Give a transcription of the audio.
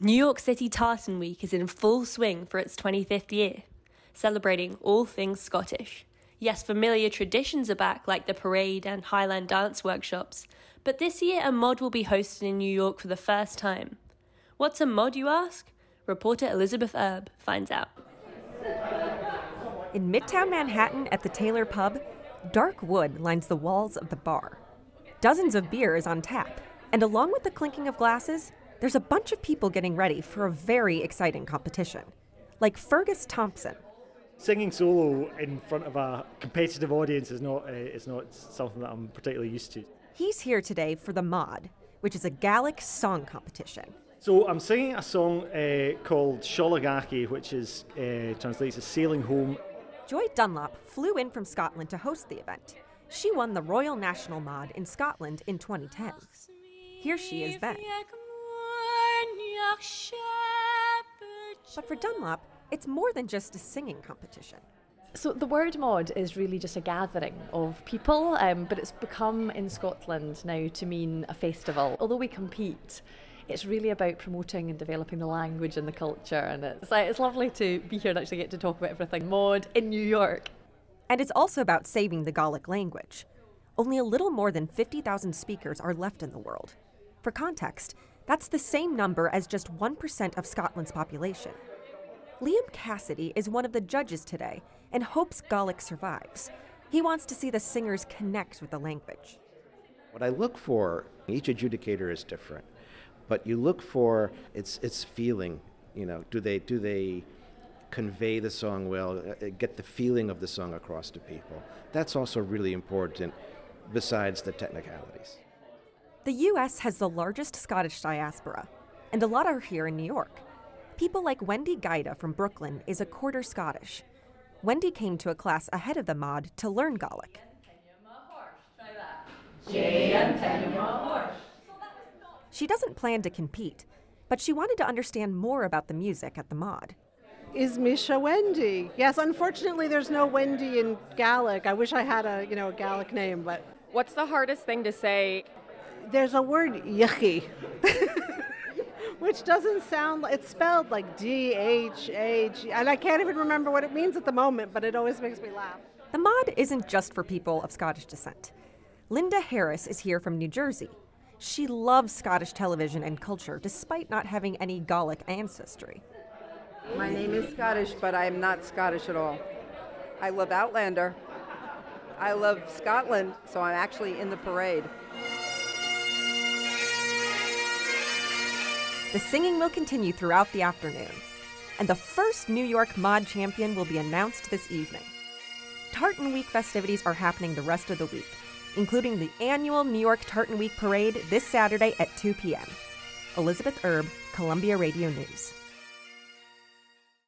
New York City Tartan Week is in full swing for its 25th year, celebrating all things Scottish. Yes, familiar traditions are back, like the parade and Highland dance workshops, but this year a mod will be hosted in New York for the first time. What's a mod, you ask? Reporter Elizabeth Erb finds out. In Midtown Manhattan at the Taylor Pub, dark wood lines the walls of the bar. Dozens of beers on tap, and along with the clinking of glasses, there's a bunch of people getting ready for a very exciting competition. Like Fergus Thompson. Singing solo in front of a competitive audience is not, uh, is not something that I'm particularly used to. He's here today for the Mod, which is a Gaelic song competition. So I'm singing a song uh, called Sholagaki, which is uh, translates as Sailing Home. Joy Dunlop flew in from Scotland to host the event. She won the Royal National Mod in Scotland in 2010. Here she is then. But for Dunlop, it's more than just a singing competition. So the word mod is really just a gathering of people, um, but it's become in Scotland now to mean a festival. Although we compete, it's really about promoting and developing the language and the culture, and it's like, it's lovely to be here and actually get to talk about everything mod in New York. And it's also about saving the Gaelic language. Only a little more than 50,000 speakers are left in the world. For context, that's the same number as just 1% of Scotland's population. Liam Cassidy is one of the judges today and hopes Gaelic survives. He wants to see the singers connect with the language. What I look for, each adjudicator is different, but you look for its its feeling. You know, do they do they convey the song well, uh, get the feeling of the song across to people? That's also really important, besides the technicalities. The U.S. has the largest Scottish diaspora, and a lot are here in New York. People like Wendy Gaida from Brooklyn is a quarter Scottish. Wendy came to a class ahead of the mod to learn Gaelic. She doesn't plan to compete, but she wanted to understand more about the music at the mod. Is mise Wendy? Yes, unfortunately, there's no Wendy in Gaelic. I wish I had a you know a Gaelic name, but What's the hardest thing to say? There's a word yucky, which doesn't sound. It's spelled like D H A G, and I can't even remember what it means at the moment. But it always makes me laugh. The mod isn't just for people of Scottish descent. Linda Harris is here from New Jersey. She loves Scottish television and culture despite not having any Gaelic ancestry. My name is Scottish, but I am not Scottish at all. I love Outlander. I love Scotland, so I'm actually in the parade. The singing will continue throughout the afternoon, and the first New York Mod champion will be announced this evening. Tartan Week festivities are happening the rest of the week, including the annual New York Tartan Week parade this Saturday at 2 p.m. Elizabeth Erb, Columbia Radio News.